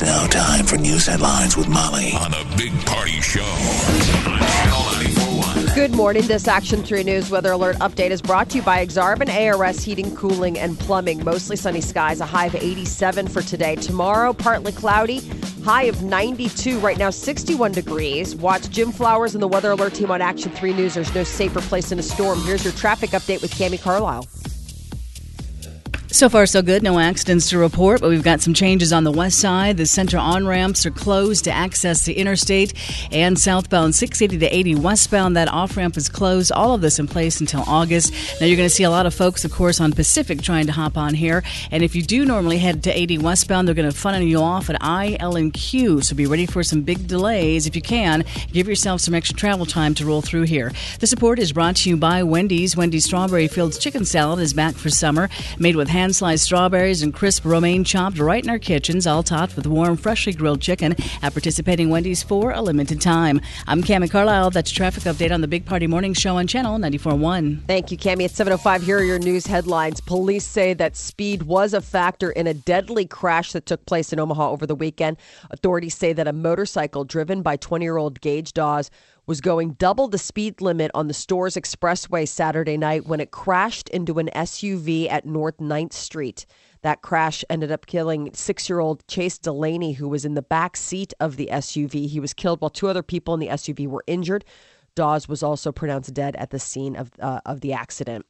It's now time for news headlines with Molly on a big party show on Channel 941. Good morning. This Action 3 News weather alert update is brought to you by Exarban ARS Heating, Cooling, and Plumbing. Mostly sunny skies, a high of 87 for today. Tomorrow, partly cloudy, high of 92. Right now, 61 degrees. Watch Jim Flowers and the weather alert team on Action 3 News. There's no safer place in a storm. Here's your traffic update with Cami Carlisle. So far, so good. No accidents to report, but we've got some changes on the west side. The center on ramps are closed to access the interstate and southbound 680 to 80 westbound. That off ramp is closed. All of this in place until August. Now, you're going to see a lot of folks, of course, on Pacific trying to hop on here. And if you do normally head to 80 westbound, they're going to funnel you off at I, L, and Q. So be ready for some big delays. If you can, give yourself some extra travel time to roll through here. The support is brought to you by Wendy's. Wendy's Strawberry Fields Chicken Salad is back for summer, made with hand sliced strawberries and crisp romaine chopped right in our kitchens, all topped with warm, freshly grilled chicken at participating Wendy's for a limited time. I'm Cami Carlisle. That's your traffic update on the Big Party Morning Show on Channel 94.1. Thank you, Cami. At 7.05, here are your news headlines. Police say that speed was a factor in a deadly crash that took place in Omaha over the weekend. Authorities say that a motorcycle driven by 20-year-old Gage Dawes was going double the speed limit on the Storz expressway Saturday night when it crashed into an SUV at North 9th Street. That crash ended up killing six year old Chase Delaney, who was in the back seat of the SUV. He was killed while two other people in the SUV were injured. Dawes was also pronounced dead at the scene of, uh, of the accident.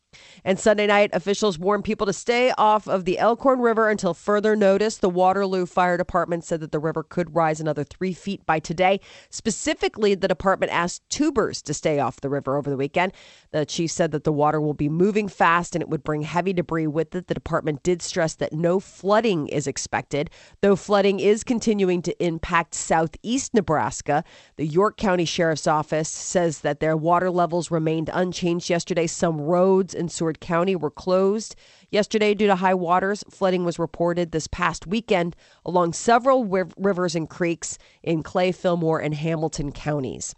And Sunday night, officials warned people to stay off of the Elkhorn River until further notice. The Waterloo Fire Department said that the river could rise another three feet by today. Specifically, the department asked tubers to stay off the river over the weekend. The chief said that the water will be moving fast and it would bring heavy debris with it. The department did stress that no flooding is expected, though flooding is continuing to impact southeast Nebraska. The York County Sheriff's Office says that their water levels remained unchanged yesterday. Some roads in Seward County were closed yesterday due to high waters. Flooding was reported this past weekend along several riv- rivers and creeks in Clay, Fillmore, and Hamilton counties.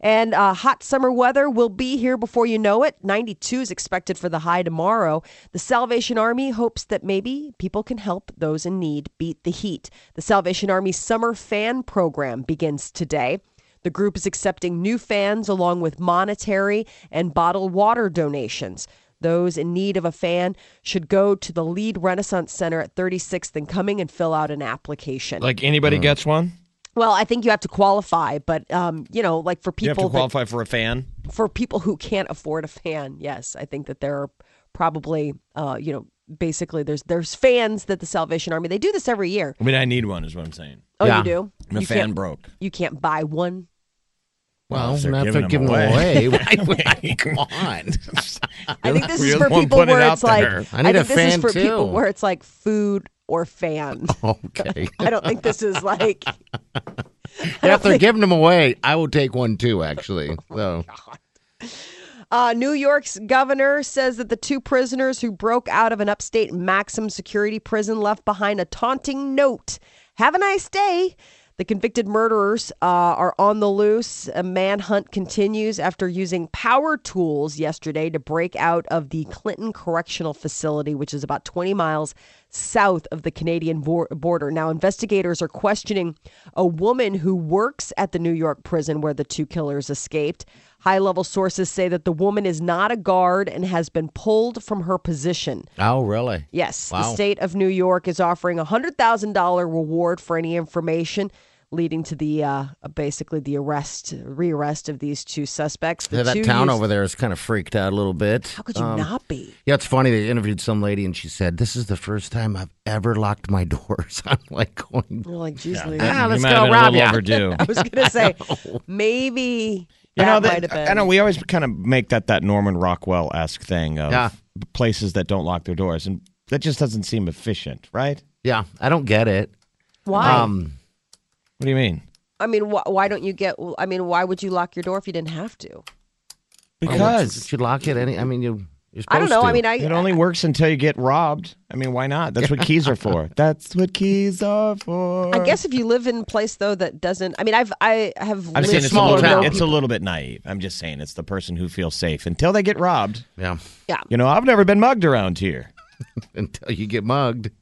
And uh, hot summer weather will be here before you know it. 92 is expected for the high tomorrow. The Salvation Army hopes that maybe people can help those in need beat the heat. The Salvation Army Summer Fan Program begins today. The group is accepting new fans along with monetary and bottled water donations. Those in need of a fan should go to the Lead Renaissance Center at 36th and Cumming and fill out an application. Like anybody gets one? well, I think you have to qualify, but um, you know, like for people You have people to qualify for a fan. for people who can't afford a fan, yes, I think that there are probably uh, you know, basically there's there's fans that the Salvation Army they do this every year. I mean, I need one, is what I'm saying. Oh, Yeah. you do? My you fan broke. You can't buy one. Well, if they're not giving for them giving away. them away. Why would- Come on. I think this is for people putting it where it's like there. I need think a this is fan, for people too. where it's like food or fan. Okay. I don't think this is like Yeah, if they're giving them away, I will take one too, actually. So, Uh, New York's governor says that the two prisoners who broke out of an upstate maximum security prison left behind a taunting note. Have a nice day. The convicted murderers uh, are on the loose. A manhunt continues after using power tools yesterday to break out of the Clinton Correctional Facility, which is about 20 miles south of the Canadian border. Now, investigators are questioning a woman who works at the New York prison where the two killers escaped. High level sources say that the woman is not a guard and has been pulled from her position. Oh, really? Yes, the state of New York is offering a hundred thousand dollar reward for any information leading to the uh, basically the arrest, rearrest of these two suspects. The Yeah, that two town used- over there is kind of freaked out a little bit. How could you Um, not be? Yeah, it's funny. They interviewed some lady, and she said, "This is the first time I've ever locked my doors." I'm like going, You're like, geez, Lee. Ah, let's might go have been a rob little ya. overdue. I was gonna say maybe You know, that, been. I know we always kind of make that that Norman Rockwell esque thing of Yeah. places that don't lock their doors, and that just doesn't seem efficient, right? "Yeah, I don't get it." Why? Um, What do you mean? I mean, wh- why don't you get? I mean, why would you lock your door if you didn't have to? Because you lock it any. I mean, you. You're I don't know. to. I mean, I it only works until you get robbed. I mean, why not? That's what keys are for. That's what keys are for. I guess if you live in a place though that doesn't, I mean, I've I have I'm lived saying it's a, small little or know bit, it's a little bit naive. I'm just saying it's the person who feels safe until they get robbed. yeah, Yeah. You know, I've never been mugged around here. until you get mugged. You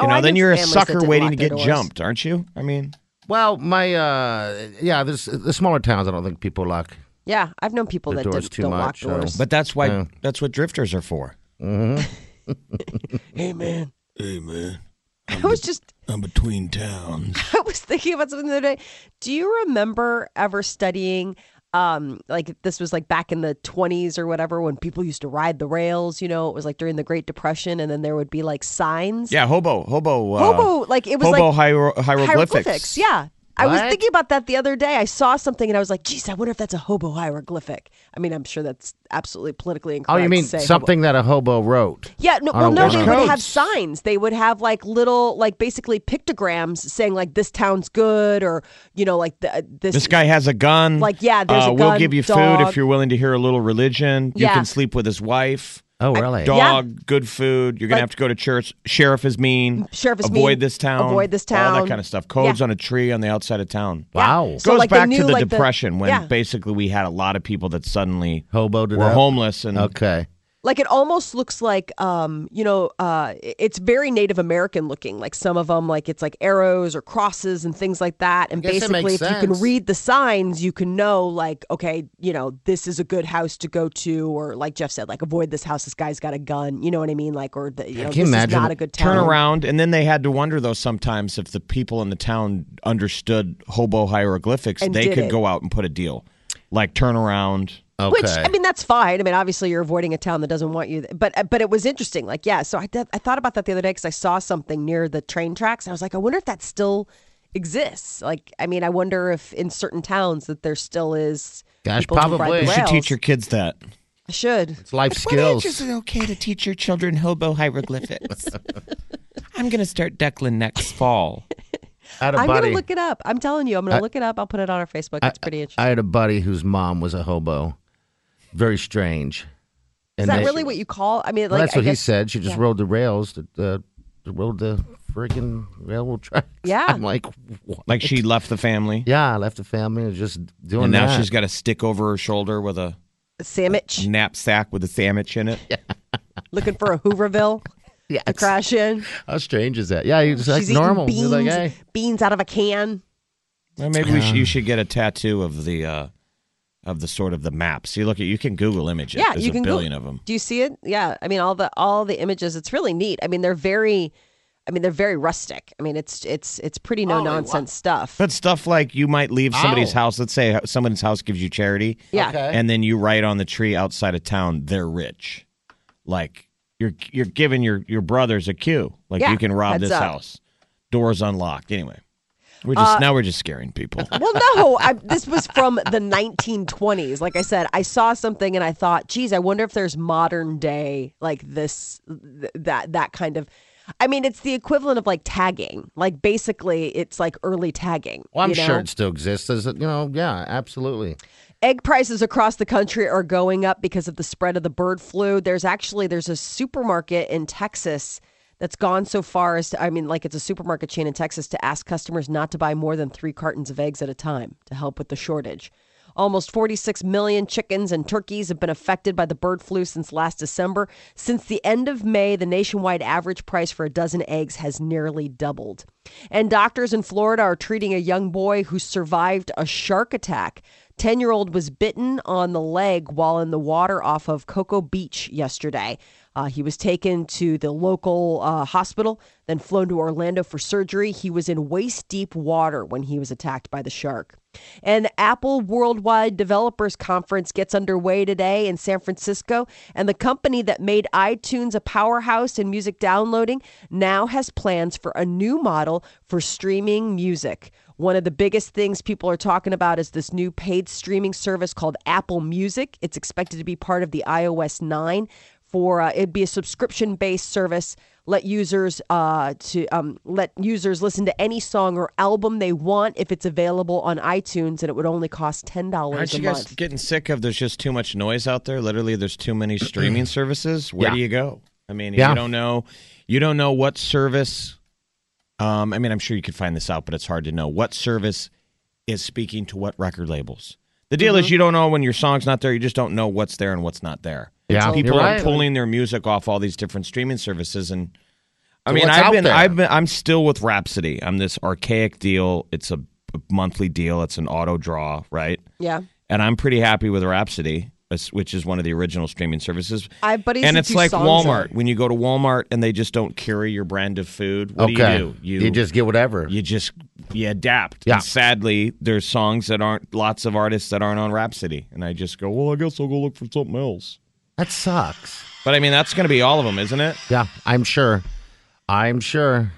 Oh, know, I then you're a sucker waiting to get doors. jumped, aren't you? I mean, Well, my uh, yeah, there's the smaller towns. I don't think people lock. Yeah, I've known people The that door's did, too don't lock much, so- doors. but that's why Yeah. that's what drifters are for. hey, man, Hey man, I was just I'm between towns. I was thinking about something the other day. Do you remember ever studying? Um, like this was like back in the 20s or whatever when people used to ride the rails, you know, it was like during the Great Depression and then there would be like signs. Yeah, hobo, hobo, uh, Hobo, like it was hobo like hiero- hieroglyphics. hieroglyphics. Yeah. I was thinking about that the other day. I saw something and I was like, geez, I wonder if that's a hobo hieroglyphic. I mean, I'm sure that's absolutely politically incorrect. Oh, you mean to say hobo. something that a hobo wrote? Yeah, no, well, no, wall. they would have signs. They would have like little, like basically pictograms saying like this town's good, or you know, like the, this. This guy has a gun. Like, yeah, there's uh, a We'll give you dog. food if you're willing to hear a little religion. You Yeah. can sleep with his wife. Oh, really? Dog, good food. You're gonna Like- have to go to church. Sheriff is mean. Sheriff is Avoid mean. Avoid this town. Avoid this town. All that kind of stuff. Codes Yeah. on a tree on the outside of town. Wow. So, Goes like, back new, to the like, the- depression when yeah. basically we had a lot of people that suddenly Hoboed it were up? homeless and Okay. Like it almost looks like, um, you know, uh, it's very Native American looking. Like some of them, like it's like arrows or crosses and things like that. And basically, if you can read the signs, you can know, like, okay, you know, this is a good house to go to, or like Jeff said, like avoid this house. This guy's got a gun. You know what I mean? Like, or the, you know, this imagine is not a good town. turn around and then they had to wonder though sometimes if the people in the town understood hobo hieroglyphics And they could it. go out and put a deal like turn around Okay. Which I mean, that's fine. I mean, obviously, you're avoiding a town that doesn't want you. But but it was interesting. Like, yeah. So I did, I thought about that the other day because I saw something near the train tracks. And I was like, I wonder if that still exists. Like, I mean, I wonder if in certain towns that there still is. Gosh, people probably. You you should teach your kids that I should. it's life skills. Is it okay to teach your children hobo hieroglyphics i'm gonna start declan next fall I had a I'm buddy. gonna look it up. I'm telling you, I'm gonna I- look it up. I'll put it on our Facebook. I- It's pretty interesting. I had a buddy whose mom was a hobo. Very strange. is that they- really what you call? I mean, Well, that's I what he said. She just yeah. rode the rails. The, the, the rode the friggin' railroad tracks. Yeah. I'm like, what? like she left the family yeah, I left the family and just doing and now that. she's got a stick over her shoulder with a sandwich, knapsack with a sandwich in it looking for a Hooverville yeah, to crash in. How strange is that? Yeah, he's like She's normal. beans, like, hey, beans out of a can. well, maybe we should, you should get a tattoo of the uh of the sort of the maps you look at you can google images Yeah, there's you a can go- billion of them Do you see it? Yeah. I mean, all the all the images. It's really neat. I mean, they're very. I mean, they're very rustic. I mean, it's it's it's pretty no nonsense stuff. but stuff like you might leave somebody's Ow. house let's say someone's house gives you charity yeah. Okay. and then you write on the tree outside of town they're rich like you're you're giving your your brothers a cue like Yeah, you can rob this up. house doors unlocked anyway we're just Uh, now we're just scaring people Well, no, I, this was from the 1920s. Like I said, I saw something and I thought, geez, I wonder if there's modern day like this, th- that that kind of. I mean, it's the equivalent of like tagging. Like basically, it's like early tagging. well, I'm you know? sure it still exists. As a, you know, yeah, absolutely. Egg prices across the country are going up because of the spread of the bird flu. There's actually there's a supermarket in Texas that's gone so far as to, I mean like it's a supermarket chain in Texas to ask customers not to buy more than 3 cartons of eggs at a time to help with the shortage. Almost 46 million chickens and turkeys have been affected by the bird flu since last December. Since the end of May, the nationwide average price for a dozen eggs has nearly doubled. And doctors in Florida are treating a young boy who survived a shark attack. 10 year old was bitten on the leg while in the water off of Cocoa Beach yesterday. Uh, he was taken to the local uh, hospital, then flown to Orlando for surgery. He was in waist deep water when he was attacked by the shark. And Apple Worldwide Developers Conference gets underway today in San Francisco. And the company that made iTunes a powerhouse in music downloading now has plans for a new model for streaming music. One of the biggest things people are talking about is this new paid streaming service called Apple Music. It's expected to be part of the iOS 9 for uh, it'd be a subscription based service let users uh, to um, let users listen to any song or album they want if it's available on iTunes and it would only cost ten dollars Aren't you guys month. getting sick of there's just too much noise out there? Literally, there's too many streaming services. Where Yeah. do you go? I mean, Yeah. you don't know. You don't know what service. Um, I mean, I'm sure you could find this out, but it's hard to know what service is speaking to what record labels. The deal Mm-hmm. is, you don't know when your song's not there. You just don't know what's there and what's not there. Yeah, people you're pulling their music off all these different streaming services, and I So mean, I've been, there? I've been, I'm still with Rhapsody. I'm this archaic deal. It's a monthly deal. It's an auto draw, right? Yeah, and I'm pretty happy with Rhapsody, which- which is one of the original streaming services. I have buddies and it's like Walmart. on- When you go to Walmart and they just don't carry your brand of food, what okay. do you do? You, just get whatever. you just you adapt. Yeah. And sadly, there's songs that aren't lots of artists that aren't on Rhapsody, and I just go, well, I guess I'll go look for something else. That sucks. But I mean, that's going to be all of them, isn't it? Yeah, I'm sure. I'm sure.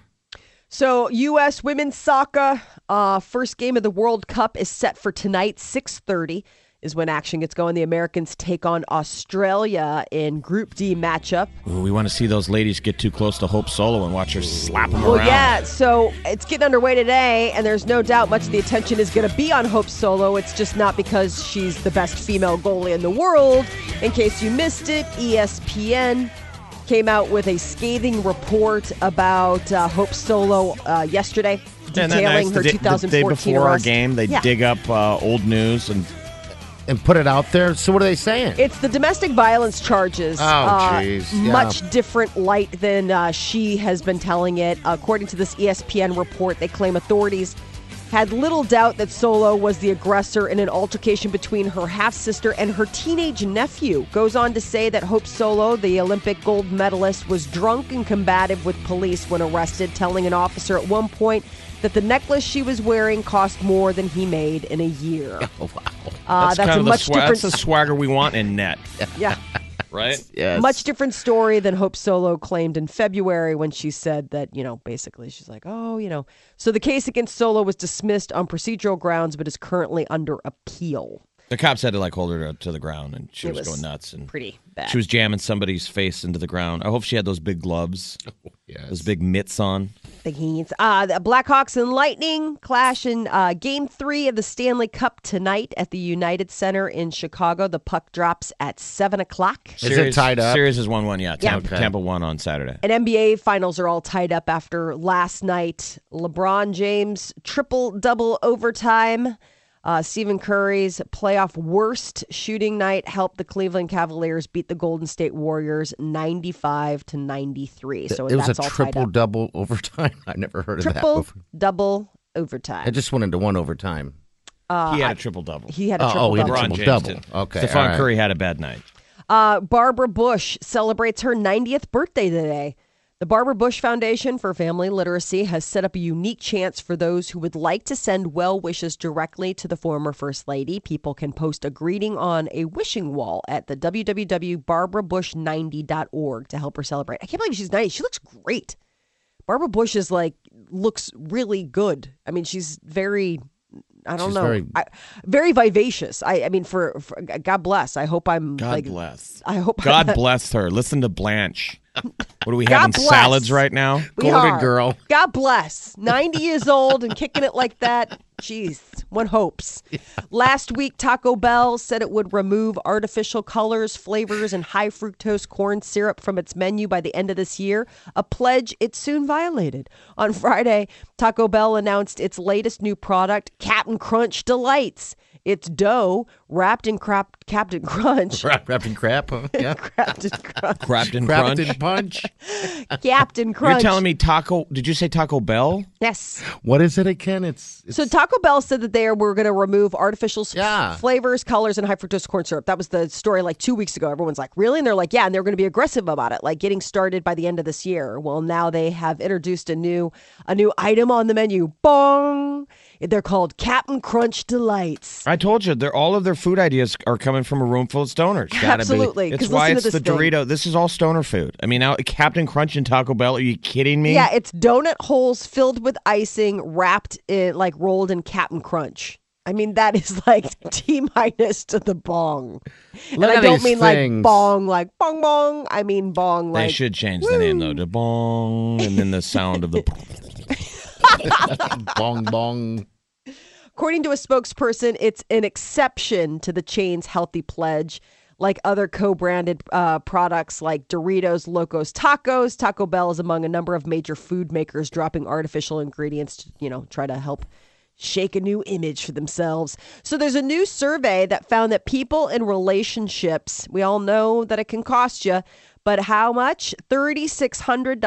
So, U.S. women's soccer uh, first game of the World Cup is set for tonight, six thirty. Is when action gets going. The Americans take on Australia in Group D matchup. Ooh, we want to see those ladies get too close to Hope Solo and watch her slap them Well, around. yeah, so it's getting underway today, and there's no doubt much of the attention is going to be on Hope Solo. It's just not because she's the best female goalie in the world. In case you missed it, ESPN came out with a scathing report about uh, Hope Solo uh, yesterday, Isn't detailing nice? her the, day- 2014 the day before arrest. our game, they Yeah. dig up uh, old news and And put it out there. So what are they saying? It's the domestic violence charges. Oh, uh, jeez, yeah. Much different light than uh, she has been telling it. According to this ESPN report, they claim authorities had little doubt that Solo was the aggressor in an altercation between her half sister and her teenage nephew. Goes on to say that Hope Solo, the Olympic gold medalist, was drunk and combative with police when arrested, telling an officer at one point that the necklace she was wearing cost more than he made in a year. oh, wow. Uh, that's, kind a of much the swa- different That's the swagger we want in net, yeah. right? Yes. Much different story than Hope Solo claimed in February when she said that, you know, basically she's like, oh, you know. So the case against Solo was dismissed on procedural grounds, but is currently under appeal. The cops had to like hold her to, to the ground, and she It was, was going nuts. And Pretty bad. she was jamming somebody's face into the ground. I hope she had those big gloves, Yes. those big mitts on. the hands. Uh, the Blackhawks and Lightning clash in uh, game three of the Stanley Cup tonight at the United Center in Chicago. The puck drops at 7 o'clock. Is it tied up? Series is one one. Yeah, Yeah. Tampa, Okay. Tampa won on Saturday. And NBA finals are all tied up after last night. LeBron James triple double overtime. Uh, Stephen Curry's playoff worst shooting night helped the Cleveland Cavaliers beat the Golden State Warriors 95 to 93. So it was a all triple up. double overtime. I never heard of that Triple before. double overtime. I just went into one overtime. he had a triple double. he had a Oh, triple oh, he had a double. Triple double. did. Okay, Stephon all right. Curry had a bad night. Uh, Barbara Bush celebrates her 90th birthday today. The Barbara Bush Foundation for Family Literacy has set up a unique chance for those who would like to send well wishes directly to the former First Lady. People can post a greeting on a wishing wall at the www.barbarabush90.org to help her celebrate. I can't believe she's 90. She looks great. Barbara Bush is like, looks really good. I mean, she's very. I don't She's know. very- I, very vivacious. I, I mean, for, for God bless. I hope I'm God like. bless. I hope God bless her. Listen to Blanche. What are we having salads right now? We Golden are. girl. God bless. 90 years old and kicking it like that. Jeez, one hopes. Last week, Taco Bell said it would remove artificial colors, flavors, and high fructose corn syrup from its menu by the end of this year, a pledge it soon violated. On Friday, Taco Bell announced its latest new product, Captain Crunch Delights. It's dough wrapped in crap, Captain Crunch. Wrapped wrapped in crap. Huh? Yeah. Captain Crunch. Crafton Wrapped Crunch. in punch. Captain Crunch. You're telling me Taco? Did you say Taco Bell? Yes. What is it again? It's, it's So Taco Bell said that they were going to remove artificial s- Yeah. flavors, colors, and high fructose corn syrup. That was the story like two weeks ago. Everyone's like, really? And they're like, yeah. And they're going to be aggressive about it, like getting started by the end of this year. Well, now they have introduced a new a new item on the menu. Bong. They're called Captain Crunch Delights. I told you, they're all of their food ideas are coming from a room full of stoners. Gotta be. Absolutely, It's 'cause why listen it's to the this thing. Dorito. This is all stoner food. I mean, now Captain Crunch and Taco Bell. Are you kidding me? Yeah, it's donut holes filled with icing, wrapped in like rolled in Captain Crunch. I mean, that is like T minus to the bong. and I at don't these mean things. like bong, like bong bong. I mean bong, like. They like should change the name though to Bong, and then the sound of the. bong bong. According to a spokesperson, it's an exception to the chain's healthy pledge. Like other co branded uh, products like Doritos, Locos Tacos, Taco Bell is among a number of major food makers dropping artificial ingredients to, you know, try to help shake a new image for themselves. So there's a new survey that found that people in relationships, we all know that it can cost you, but how much? $3,600,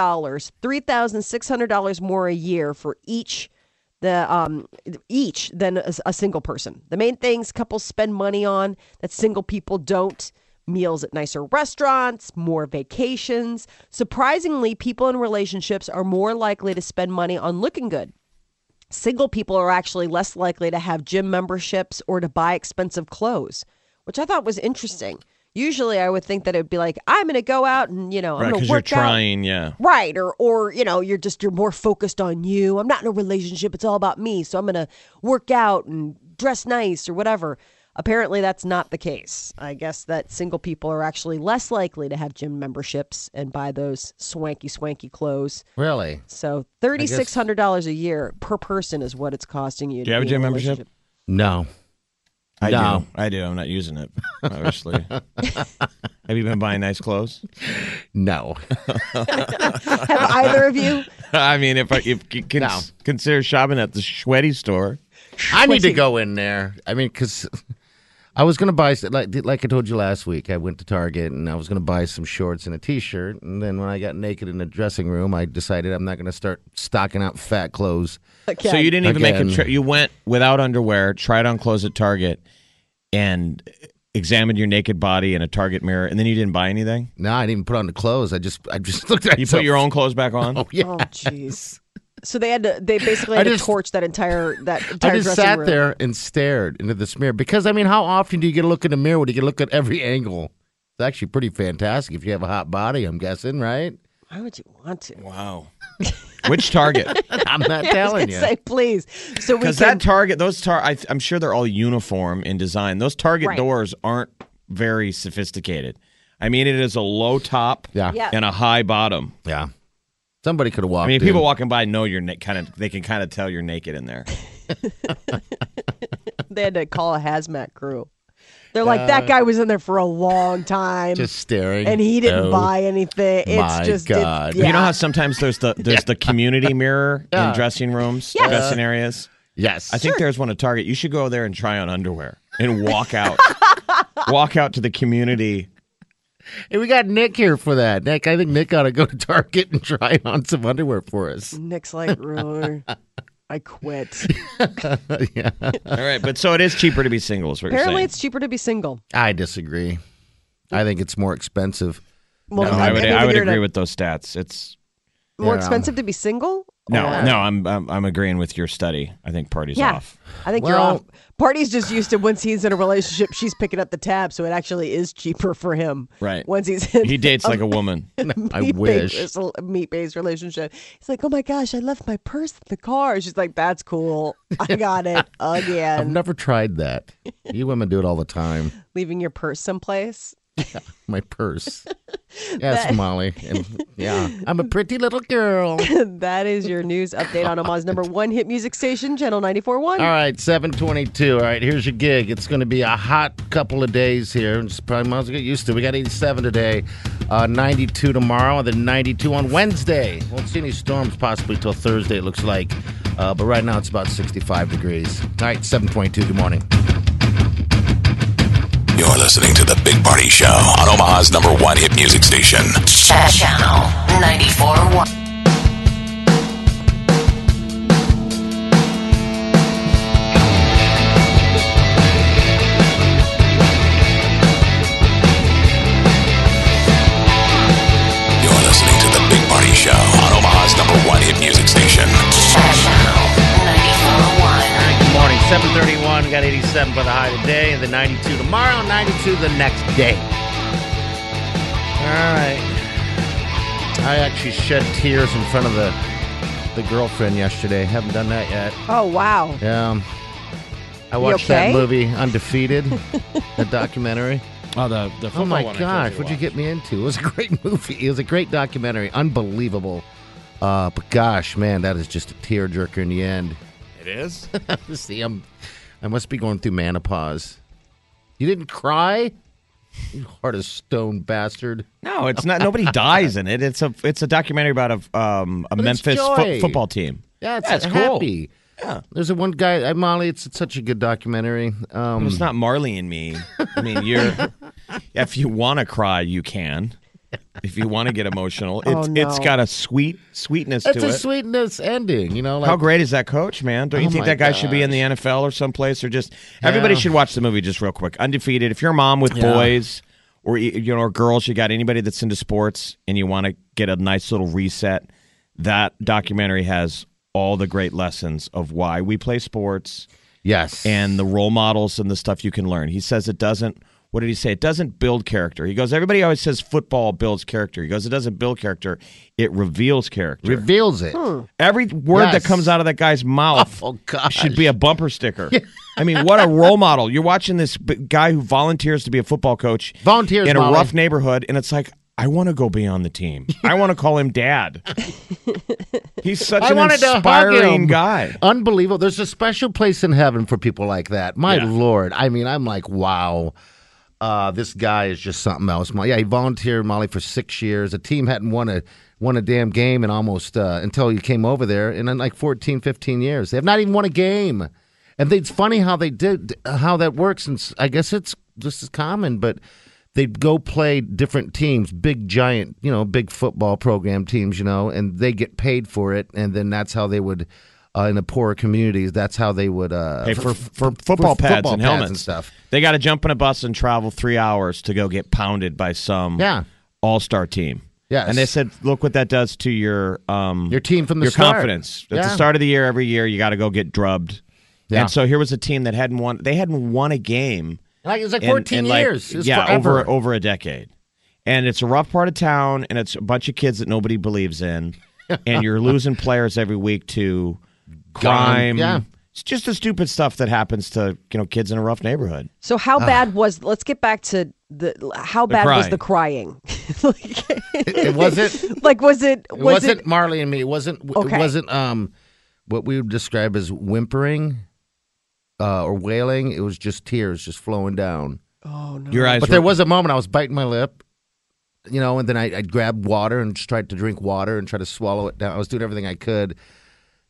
$3,600 more a year for each the um each than a, a single person. The main things couples spend money on that single people don't meals at nicer restaurants, more vacations. Surprisingly, people in relationships are more likely to spend money on looking good. Single people are actually less likely to have gym memberships or to buy expensive clothes, which I thought was interesting. Usually I would think that it would be like, I'm going to go out and, you know, I'm Right, going because to you're work out. trying. Yeah. Right. Or, or, you know, you're just, you're more focused on you. I'm not in a relationship. It's all about me. So I'm going to work out and dress nice or whatever. Apparently, that's not the case. I guess that single people are actually less likely to have gym memberships and buy those swanky, swanky clothes. Really? So $3,600 a year per person is what it's costing you. Do you have a gym membership? No. I No. do. I do. I'm not using it. Obviously. Have you been buying nice clothes? No. Have either of you? I mean, if I if you cons- No. consider shopping at the sweaty store, I need to go in there. I mean, because I was going to buy, like, like I told you last week, I went to Target and I was going to buy some shorts and a t shirt. And then when I got naked in the dressing room, I decided I'm not going to start stocking out fat clothes. so you didn't even make a trip. You went without underwear, tried on clothes at Target, and examined your naked body in a Target mirror, and then you didn't buy anything. No, I didn't even put on the clothes. I just, I just looked at You myself. put your own clothes back on. Oh, yeah. Oh, jeez. So they had to. They basically I had just- to torch that entire that entire I just dressing sat room. there and stared into this mirror because I mean, how often do you get a look in the mirror when you get a look at every angle? It's actually pretty fantastic if you have a hot body. I'm guessing, right? Why would you want to? Wow. Which Target? I'm not I was telling gonna you. say, please. So we Because can. that Target, those tar, I, I'm sure they're all uniform in design. Those Target Right. doors aren't very sophisticated. I mean, it is a low top Yeah. Yeah. and a high bottom. Yeah. Somebody could have walked. I mean, in. people walking by know you're na- kind of. They can kind of tell you're naked in there. they had to call a hazmat crew. They're like, that uh, guy was in there for a long time, just staring, and he didn't Oh, buy anything. It's my just, it- God. yeah. You know how sometimes there's the there's the community mirror Yeah. in dressing rooms, Yes. dressing areas. Yes, I think there's one at Target. You should go there and try on underwear and walk out. walk out to the community. Hey, we got Nick here for that. Nick, I think Nick ought to go to Target and try on some underwear for us. Nick's like, really? I quit. yeah, All right, but so it is cheaper to be single. Is what Apparently, you're it's cheaper to be single. I disagree. I think it's more expensive. Well, No, I would I would you're agree with those stats. It's more Yeah. expensive to be single. No, Or- no. I'm, I'm I'm agreeing with your study. I think party's Yeah. off. I think you're off. Party's just used to once he's in a relationship, she's picking up the tab, so it actually is cheaper for him. Right. Once he's in He dates like a woman. I wish. It's a meat based relationship. He's like, oh my gosh, I left my purse in the car. She's like, that's cool. I got it again. I've again. never tried that. You women do it all the time. Leaving your purse someplace. My purse. Yes, Molly. And yeah, I'm a pretty little girl. that is your news update on Omaha's number one hit music station, Channel 94.1. All right, 722. All right, here's your gig. It's going to be a hot couple of days here. It's probably might as well get used to. it. We got 87 today, uh, 92 tomorrow, and then 92 on Wednesday. Won't see any storms possibly till Thursday, it looks like. Uh, but right now it's about 65 degrees. All right, 722. Good morning. Listening to The Big Party Show on Omaha's number one hit music station. Channel 94.1. You're listening to The Big Party Show on Omaha's number one hit music station. Channel 94.1. Good morning, 731. Got 87 for the high today, and the 92 tomorrow, 92 the next day. All right. I actually shed tears in front of the the girlfriend yesterday. Haven't done that yet. Oh, wow. Yeah. I watched okay? that movie, Undefeated, the documentary. Oh, the the Oh my one gosh, to what'd you get me into? It was a great movie. It was a great documentary. Unbelievable. Uh, but gosh, man, that is just a tearjerker in the end. It is. See, I'm, I must be going through menopause. You didn't cry? You heart of stone bastard. No, it's not. Nobody dies in it. It's a it's a documentary about a um a But Memphis fo- football team. Yeah, it's, Yeah, it's cool. happy. Yeah. There's a one guy, uh, Molly. It's, it's such a good documentary. Um, it's not Marley and me. I mean, you're. if you want to cry, you can. If you want to get emotional, oh, it's Oh, no. it's got a sweet sweetness it's to it. It's a sweetness ending. You know, like How great is that coach, man? Don't you Oh think that guy should be in the NFL or someplace or just everybody should watch the movie just real quick. Undefeated. If you're a mom with Yeah. boys or you know or girls, you got anybody that's into sports and you want to get a nice little reset, that documentary has all the great lessons of why we play sports Yes, and the role models and the stuff you can learn. He says it doesn't. What did he say? It doesn't build character. He goes. Everybody always says football builds character. He goes. It doesn't build character. It reveals character. reveals it. Hmm. Every word that comes out of that guy's mouth Oh, should be a bumper sticker. I mean, what a role model! You're watching this guy who volunteers to be a football coach Volunteers, in a Molly. rough neighborhood, and it's like I want to go be on the team. I want to call him dad. He's such I an wanted inspiring guy. Unbelievable. There's a special place in heaven for people like that. My Yeah. lord. I mean, I'm like, wow. Uh, this guy is just something else. Yeah, he volunteered Molly for six years. The team hadn't won a won a damn game in almost uh, until he came over there in like 14, 15 years. They have not even won a game. And it's funny how they did how that works. And I guess it's just as common, but they'd go play different teams, big giant, you know, big football program teams, you know, and they get paid for it, and then that's how they would. Uh, in the poorer communities, that's how they would uh, Hey, f- for f- for football pads football and pads helmets and stuff. They got to jump in a bus and travel three hours to go get pounded by some Yeah. all star team. Yes. and they said, look what that does to your um Your team from the your start. confidence at the start of the year. Every year, you got to go get drubbed. Yeah. And so here was a team that hadn't won. They hadn't won a game. Like it was like 14 in, like- years. Was yeah, forever. over over a decade. And it's a rough part of town, and it's a bunch of kids that nobody believes in, and you're losing players every week to crime. yeah. It's just the stupid stuff that happens to you know kids in a rough neighborhood. So how bad was? Let's get back to the. How bad was the crying? like, it wasn't. like was it? It Was wasn't it? Marley and me. It wasn't. Okay. It wasn't um, what we would describe as whimpering, uh, or wailing. It was just tears just flowing down. Oh no! Your eyes, But were, there was a moment I was biting my lip, you know, and then I, I'd grab water and just tried to drink water and try to swallow it down. I was doing everything I could,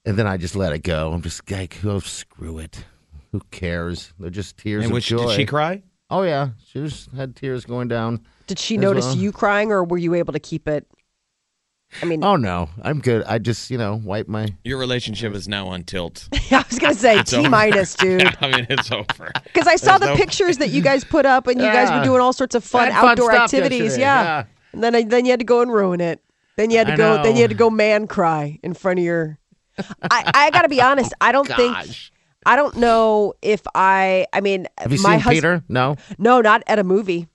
and then I just let it go. I'm just like, oh, screw it. Who cares? They're just tears And of joy. did she cry? Oh yeah, she just had tears going down. Did she notice well. you crying, or were you able to keep it? I mean, Oh no, I'm good. I just you know wipe my. Your relationship is now on tilt. I was gonna say T minus, dude. I mean, it's over. Because I saw There's the no- pictures that you guys put up, and you guys were doing all sorts of fun Had fun outdoor activities. Yeah. yeah. and then then you had to go and ruin it. Then you had to I go. Then you had to go man cry in front of your. I I got to be honest. I don't think. I don't know if I. I mean, Have you my seen hus- Peter? No. No, not at a movie.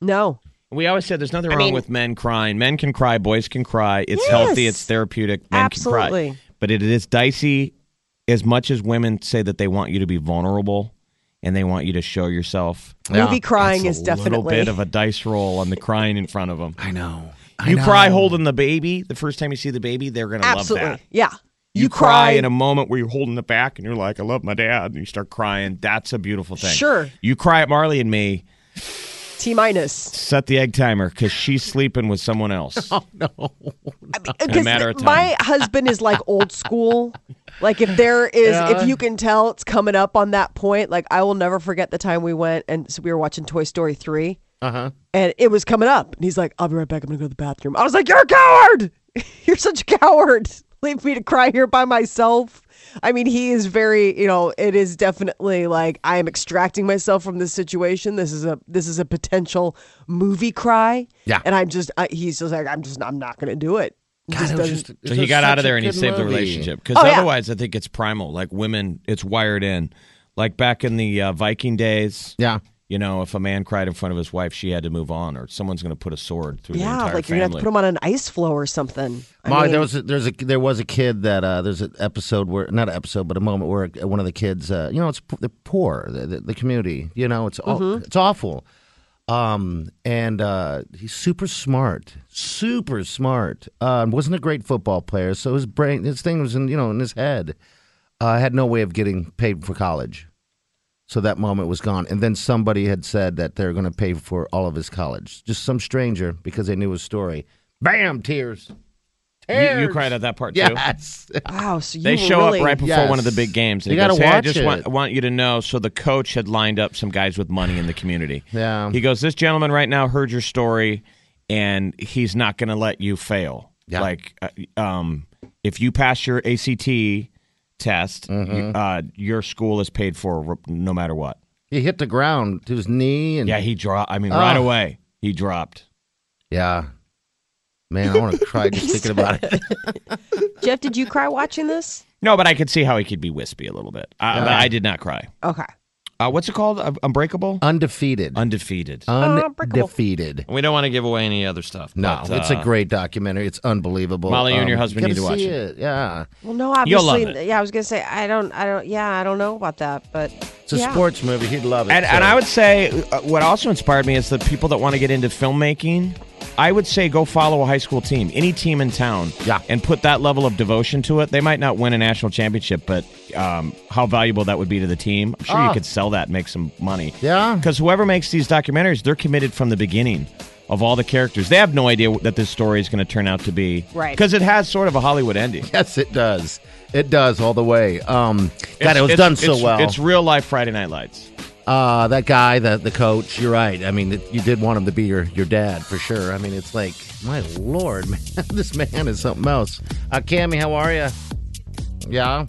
No. We always said there's nothing I wrong mean- with men crying. Men can cry, boys can cry. It's healthy, it's therapeutic. Men can Absolutely. cry. But it is dicey as much as women say that they want you to be vulnerable and they want you to show yourself. Movie crying It's is a little bit of a dice roll on the crying in front of them. I know. I You know. cry holding the baby. The first time you see the baby, they're going to love Absolutely. that. Yeah. You, cry, in a moment where you're holding it back and you're like, I love my dad. And you start crying. That's a beautiful thing. Sure. You cry at Marley and me. T minus. Set the egg timer because she's sleeping with someone else. Oh no. Because matter of time. my husband is like old school. Like if there is, Yeah. if you can tell it's coming up on that point, like I will never forget the time we went and so we were watching Toy Story three, Uh huh. and it was coming up, and he's like, "I'll be right back. I'm gonna go to the bathroom." I was like, "You're a coward. You're such a coward. Leave me to cry here by myself." I mean, he is very, you know, it is definitely like I am extracting myself from this situation. This is a this is a potential movie cry. Yeah. and I'm just, I, he's just like, I'm just, I'm not gonna do it. It God, it just- So he got out of there and he good saved the relationship. Because Oh, yeah. otherwise, I think it's primal. Like women, it's wired in. Like back in the uh, Viking days, Yeah. You know, if a man cried in front of his wife, she had to move on, or someone's going to put a sword through the yeah, entire like you're gonna have to put him on an ice floe or something. I Molly, mean, there was a, there's a there was a kid that uh, there's an episode where not an episode but a moment where one of the kids uh, you know it's p- they're poor the, the, the community you know it's aw- it's awful. Um and uh, he's super smart super smart. Uh, wasn't a great football player so his brain his thing was in you know in his head. Uh, had no way of getting paid for college so that moment was gone and then somebody had said that they're going to pay for all of his college just some stranger because they knew his story bam tears You, you cried at that part too. Yes. wow. So you They show really, up right before Yes. one of the big games. And You he gotta hey, I just it." want, want you to know. So the coach had lined up some guys with money in the community. Yeah. He goes, this gentleman right now heard your story, and he's not going to let you fail. Yeah. Like, uh, um, if you pass your ACT test, Mm-hmm. uh, your school is paid for no matter what. He hit the ground to his knee and Yeah, he dropped. I mean, right Oh. away, he dropped. yeah. Man, I want to cry just thinking about it. Jeff, did you cry watching this? No, but I could see how he could be wispy a little bit. I, but I did not cry. Okay. Uh, what's it called? Uh, Unbreakable? Undefeated. Undefeated. Undefeated. we don't want to give away any other stuff. No, but, it's a uh, great documentary. It's unbelievable. Um, Molly, you and your husband gotta need to watch see it. Yeah, Well, no, You'll obviously, love it. yeah. I was gonna say I don't, I don't, yeah, I don't know about that, but it's a yeah. sports movie. He'd love it. And, so- and I would say uh, what also inspired me is the people that want to get into filmmaking. I would say go follow a high school team, any team in town, Yeah. and put that level of devotion to it. They might not win a national championship, but um, how valuable that would be to the team. I'm sure Ah. you could sell that and make some money. Yeah. because whoever makes these documentaries, they're committed from the beginning of all the characters. They have no idea that this story is going to turn out to be Right. because it has sort of a Hollywood ending. Yes, it does. It does all the way. Um, God, it was done so it's- well. It's real life Friday Night Lights. Uh, that guy, the the coach. You're right. I mean, it, you did want him to be your your dad for sure. I mean, it's like, my lord, man, this man is something else. Uh, Cami, how are you? Yeah.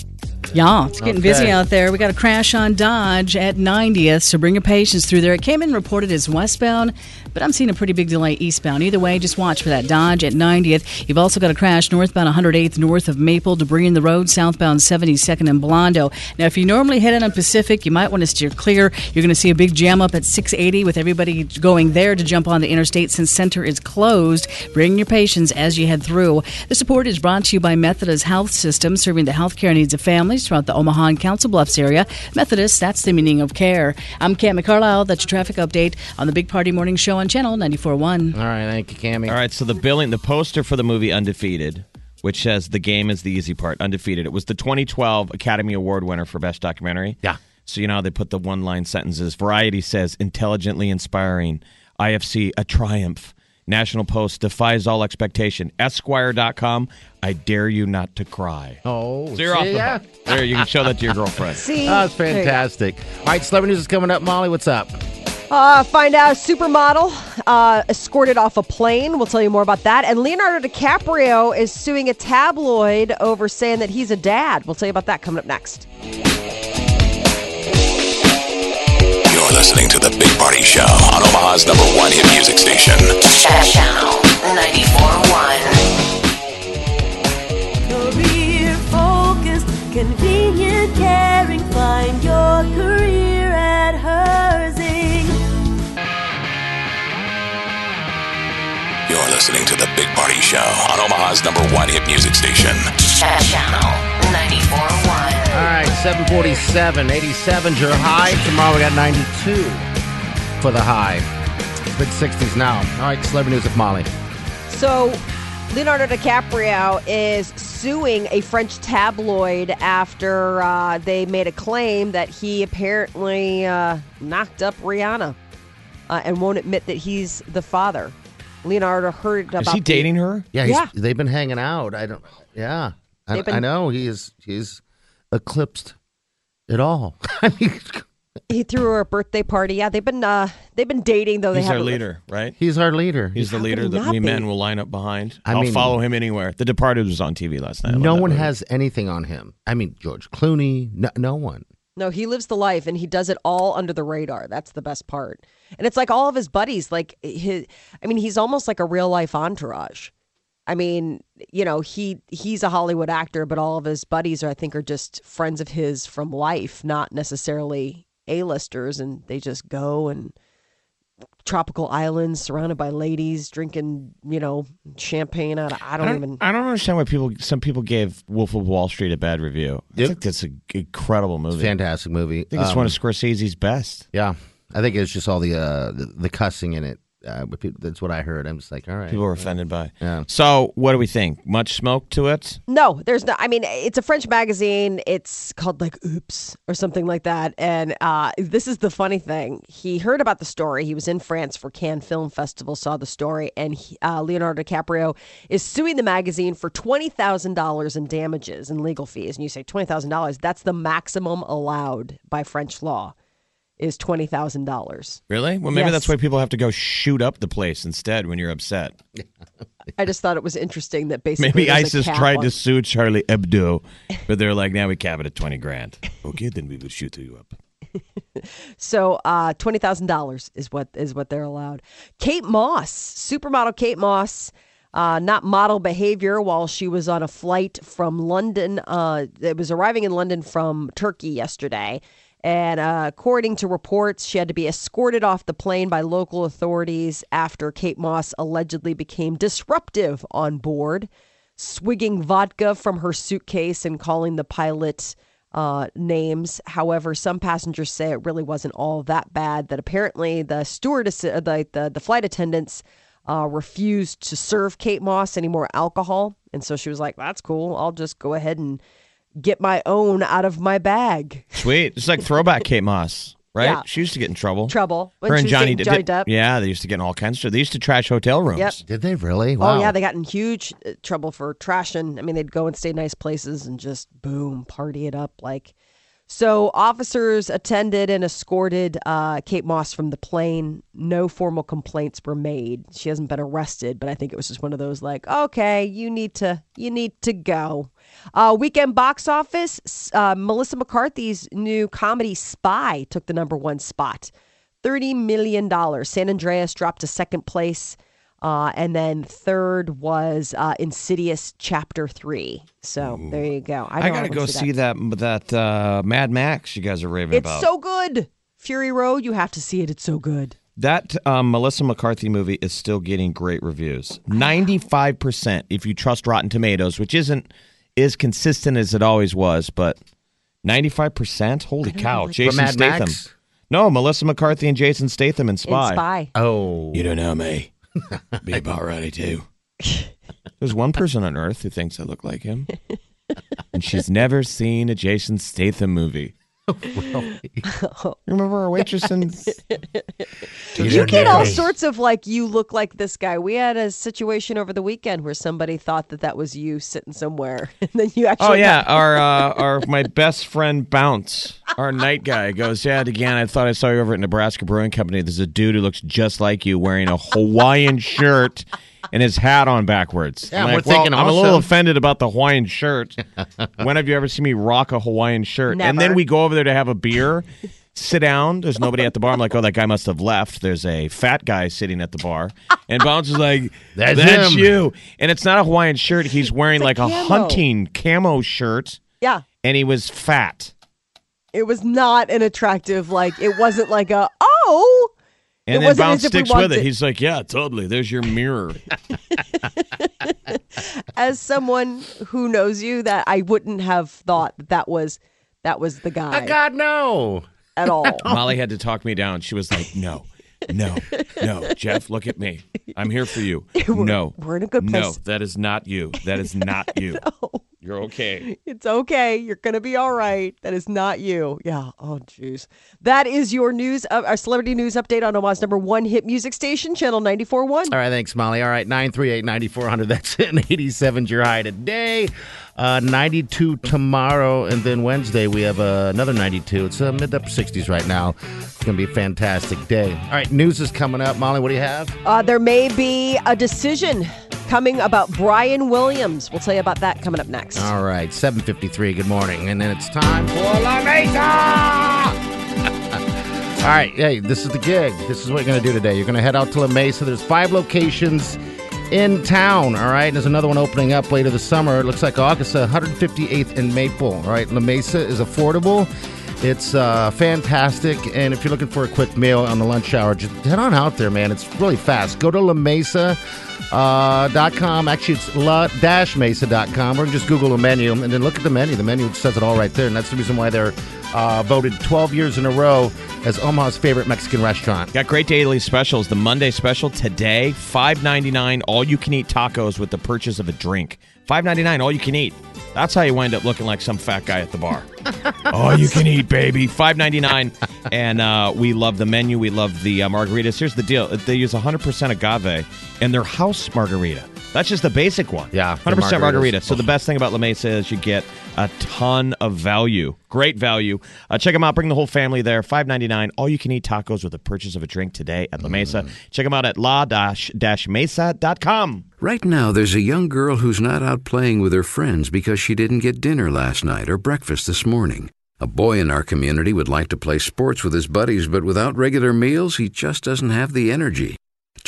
Yeah, it's getting busy out there. We got a crash on Dodge at 90th, so bring your patience through there. It came in reported as westbound, but I'm seeing a pretty big delay eastbound. Either way, just watch for that Dodge at 90th. You've also got a crash northbound 108th north of Maple, debris in the road, southbound 72nd and Blondo. Now, if you normally head in on Pacific, you might want to steer clear. You're going to see a big jam up at 680 with everybody going there to jump on the interstate since center is closed. Bring your patience as you head through. The support is brought to you by Methodist Health System, serving the healthcare needs of families throughout the Omaha and Council Bluffs area. Methodist, that's the meaning of care. I'm Cam Carlisle. That's your traffic update on the Big Party Morning Show on Channel 94.1. All right. Thank you, Cami. All right, so the billing, the poster for the movie Undefeated, which says the game is the easy part, Undefeated. It was the 2012 Academy Award winner for Best Documentary. Yeah. So you know how they put the one line sentences. Variety says intelligently inspiring. IFC a triumph. National Post defies all expectation. Esquire.com. I dare you not to cry. Oh, So you're off see the ya? hook. There, you can show that to your girlfriend. See, That's There you fantastic. All right, celebrity news is coming up. Molly, what's up? Uh, find out supermodel uh, escorted off a plane. We'll tell you more about that. And Leonardo DiCaprio is suing a tabloid over saying that he's a dad. We'll tell you about that coming up next. You're listening to The Big Party Show on Omaha's number one hit music station. Channel 94.1. Career focused, convenient, caring. Find your career at Herzing. You're listening to The Big Party Show on Omaha's number one hit music station. Channel 94.1. All right, 747, 87's your high. Tomorrow we got 92 for the high. Mid 60s now. All right, celebrity news with Molly. So, Leonardo DiCaprio is suing a French tabloid after uh, they made a claim that he apparently uh, knocked up Rihanna. uh, and won't admit that he's the father. Leonardo heard about Is he the- dating her? Yeah, he's, Yeah. they've been hanging out. I don't. Yeah, I, been- I know he is. He's eclipsed it all. I mean, He threw her a birthday party. Yeah, they've been uh, they've been dating though. They He's our haven't- leader, right? he's our leader. He's the leader could he that not we be? men will line up behind. I I'll mean- follow him anywhere. The Departed was on TV last night. I love no that one movie. has anything on him. I mean, George Clooney. No, no one. No, he lives the life and he does it all under the radar. That's the best part. And it's like all of his buddies, like his I mean, he's almost like a real life entourage. I mean, you know, he he's a Hollywood actor, but all of his buddies are I think are just friends of his from life, not necessarily A-listers and they just go and tropical islands surrounded by ladies drinking, you know, champagne out of, I don't, I don't, even I don't understand why people. Some people gave Wolf of Wall Street a bad review. I think that's an incredible movie. Fantastic movie. I think it's Um, one of Scorsese's best. Yeah, I think it's just all the uh, the, the cussing in it. Uh, but people, that's what I heard. I'm just like, all right. People were offended by. Yeah. So, what do we think? Much smoke to it? No, there's no. I mean, it's a French magazine. It's called like Oops or something like that. And uh, this is the funny thing. He heard about the story. He was in France for Cannes Film Festival, saw the story, and he, uh, Leonardo DiCaprio is suing the magazine for twenty thousand dollars in damages and legal fees. And you say twenty thousand dollars? That's the maximum allowed by French law. Is twenty thousand dollars. Really? Well, maybe Yes. that's why people have to go shoot up the place instead when you're upset. I just thought it was interesting that basically Maybe ISIS tried on- to sue Charlie Hebdo, but they're like, now we cap it at 20 grand. Okay, then we will shoot you up. So uh, twenty thousand dollars is what is what they're allowed. Kate Moss, supermodel Kate Moss, uh, not model behavior while she was on a flight from London. Uh, it was arriving in London from Turkey yesterday. And uh, according to reports, she had to be escorted off the plane by local authorities after Kate Moss allegedly became disruptive on board, swigging vodka from her suitcase and calling the pilot uh, names. However, some passengers say it really wasn't all that bad. That apparently the stewardess, uh, the the, the flight attendants, uh, refused to serve Kate Moss any more alcohol, and so she was like, "That's cool. I'll just go ahead and get my own out of my bag." Sweet. It's like throwback Kate Moss, right? Yeah. She used to get in trouble. Trouble when Her and Johnny, dating Johnny did- Depp. Yeah, they used to get in all kinds of stuff. They used to trash hotel rooms. Yep. Did they really? Wow. Oh yeah, they got in huge uh, trouble for trashing. I mean, they'd go and stay nice places and just boom, party it up like. So officers attended and escorted uh, Kate Moss from the plane. No formal complaints were made. She hasn't been arrested, but I think it was just one of those like, okay, you need to, you need to go. Uh, weekend box office. Uh, Melissa McCarthy's new comedy Spy took the number one spot. $30 million. San Andreas dropped to second place. Uh, and then third was uh, Insidious Chapter 3. So there you go. I, know got to go see that that uh, Mad Max you guys are raving It's about. so good. Fury Road, you have to see it. It's so good. That um, Melissa McCarthy movie is still getting great reviews. Ninety-five percent, if you trust Rotten Tomatoes, which isn't as consistent as it always was, but ninety-five percent. Holy cow! For Jason Mad Statham. Max? No, Melissa McCarthy and Jason Statham in Spy. In Spy. Oh. You don't know me. Be about ready too. There's one person on Earth who thinks I look like him, and she's never seen a Jason Statham movie. Remember our waitress in You get all sorts of like, you look like this guy. We had a situation over the weekend where somebody thought that that was you sitting somewhere. And then you actually. Oh yeah, our uh, our my best friend Bounce, our night guy goes, yeah, again, I thought I saw you over at Nebraska Brewing Company. There's a dude who looks just like you, wearing a Hawaiian shirt and his hat on backwards. Yeah, I'm we're like, well, thinking I'm a also- little offended about the Hawaiian shirt. when have you ever seen me rock a Hawaiian shirt? And then we go over there to have a beer. Sit down. There's nobody at the bar. I'm like, oh, that guy must have left. There's a fat guy sitting at the bar, and Bounce is like, That's "That's him." you." And it's not a Hawaiian shirt. He's wearing like a camo. hunting camo shirt, Yeah. and he was fat. It was not an attractive, like, it wasn't like a, oh. And It then wasn't Bounce as if we sticks with it. wanted- He's like, "Yeah, totally. There's your mirror." As someone who knows you, that I wouldn't have thought that that was that was the guy Oh, God, no. at all. Molly had to talk me down. She was like, "No, no, no, Jeff, look at me. I'm here for you. No, we're in a good place. No, that is not you. That is not you. You're You're okay. It's okay. You're going to be all right. That is not you. Yeah. Oh, jeez. That is your news, uh, our celebrity news update on Omaha's number one hit music station, Channel 94.1. All right, thanks, Molly. All right, 938 9400. That's it. And 87's your high today. Uh, 92 tomorrow. And then Wednesday, we have uh, another 92. It's uh, mid upper 60s right now. It's going to be a fantastic day. All right, news is coming up. Molly, what do you have? Uh, there may be a decision coming about Brian Williams. We'll tell you about that coming up next. All right, 753. Good morning. And then it's time for La Mesa. All right, hey, this is the gig. This is what you're going to do today. You're going to head out to La Mesa. There's five locations in town, all right? There's another one opening up later this summer. It looks like August 158th in Maple, all right? La Mesa is affordable. It's uh, fantastic. And if you're looking for a quick meal on the lunch hour, just head on out there, man. It's really fast. Go to La Mesa. Uh. Actually, it's la-mesa.com or just Google the menu and then look at the menu. The menu says it all right there. And that's the reason why they're uh, voted 12 years in a row as Omaha's favorite Mexican restaurant. Got great daily specials. The Monday special today, five ninety nine, all you can eat tacos with the purchase of a drink. Five ninety nine, all you can eat. That's how you wind up looking like some fat guy at the bar. all you can eat, baby. Five ninety nine, and uh, we love the menu. We love the uh, margaritas. Here's the deal: they use hundred percent agave in their house margarita. That's just the basic one. Yeah, hundred percent margarita. So the best thing about La Mesa is you get a ton of value. Great value. Uh, check them out. Bring the whole family there. Five ninety nine. All you can eat tacos with the purchase of a drink today at La Mesa. Check them out at la-mesa.com. Right now, there's a young girl who's not out playing with her friends because she didn't get dinner last night or breakfast this morning. A boy in our community would like to play sports with his buddies, but without regular meals, he just doesn't have the energy.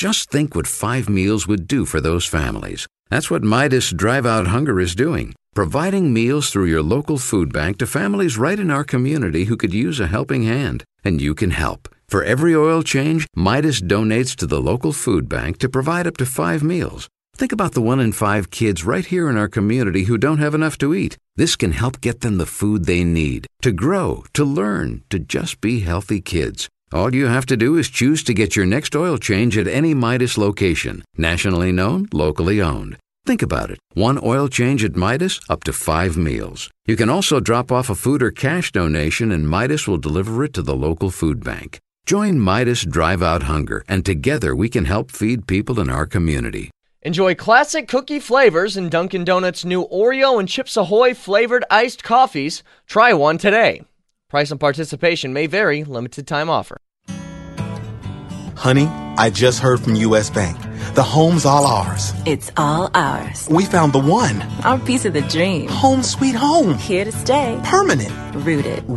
Just think what five meals would do for those families. That's what Midas Drive Out Hunger is doing, providing meals through your local food bank to families right in our community who could use a helping hand. And you can help. For every oil change, Midas donates to the local food bank to provide up to five meals. Think about the one in five kids right here in our community who don't have enough to eat. This can help get them the food they need to grow, to learn, to just be healthy kids. All you have to do is choose to get your next oil change at any Midas location, nationally known, locally owned. Think about it. One oil change at Midas, up to five meals. You can also drop off a food or cash donation, and Midas will deliver it to the local food bank. Join Midas Drive Out Hunger, and together we can help feed people in our community. Enjoy classic cookie flavors in Dunkin' Donuts' new Oreo and Chips Ahoy flavored iced coffees. Try one today. Price and participation may vary, limited time offer. Honey, I just heard from US Bank. The home's all ours. It's all ours. We found the one. Our piece of the dream. Home sweet home. Here to stay. Permanent. Rooted.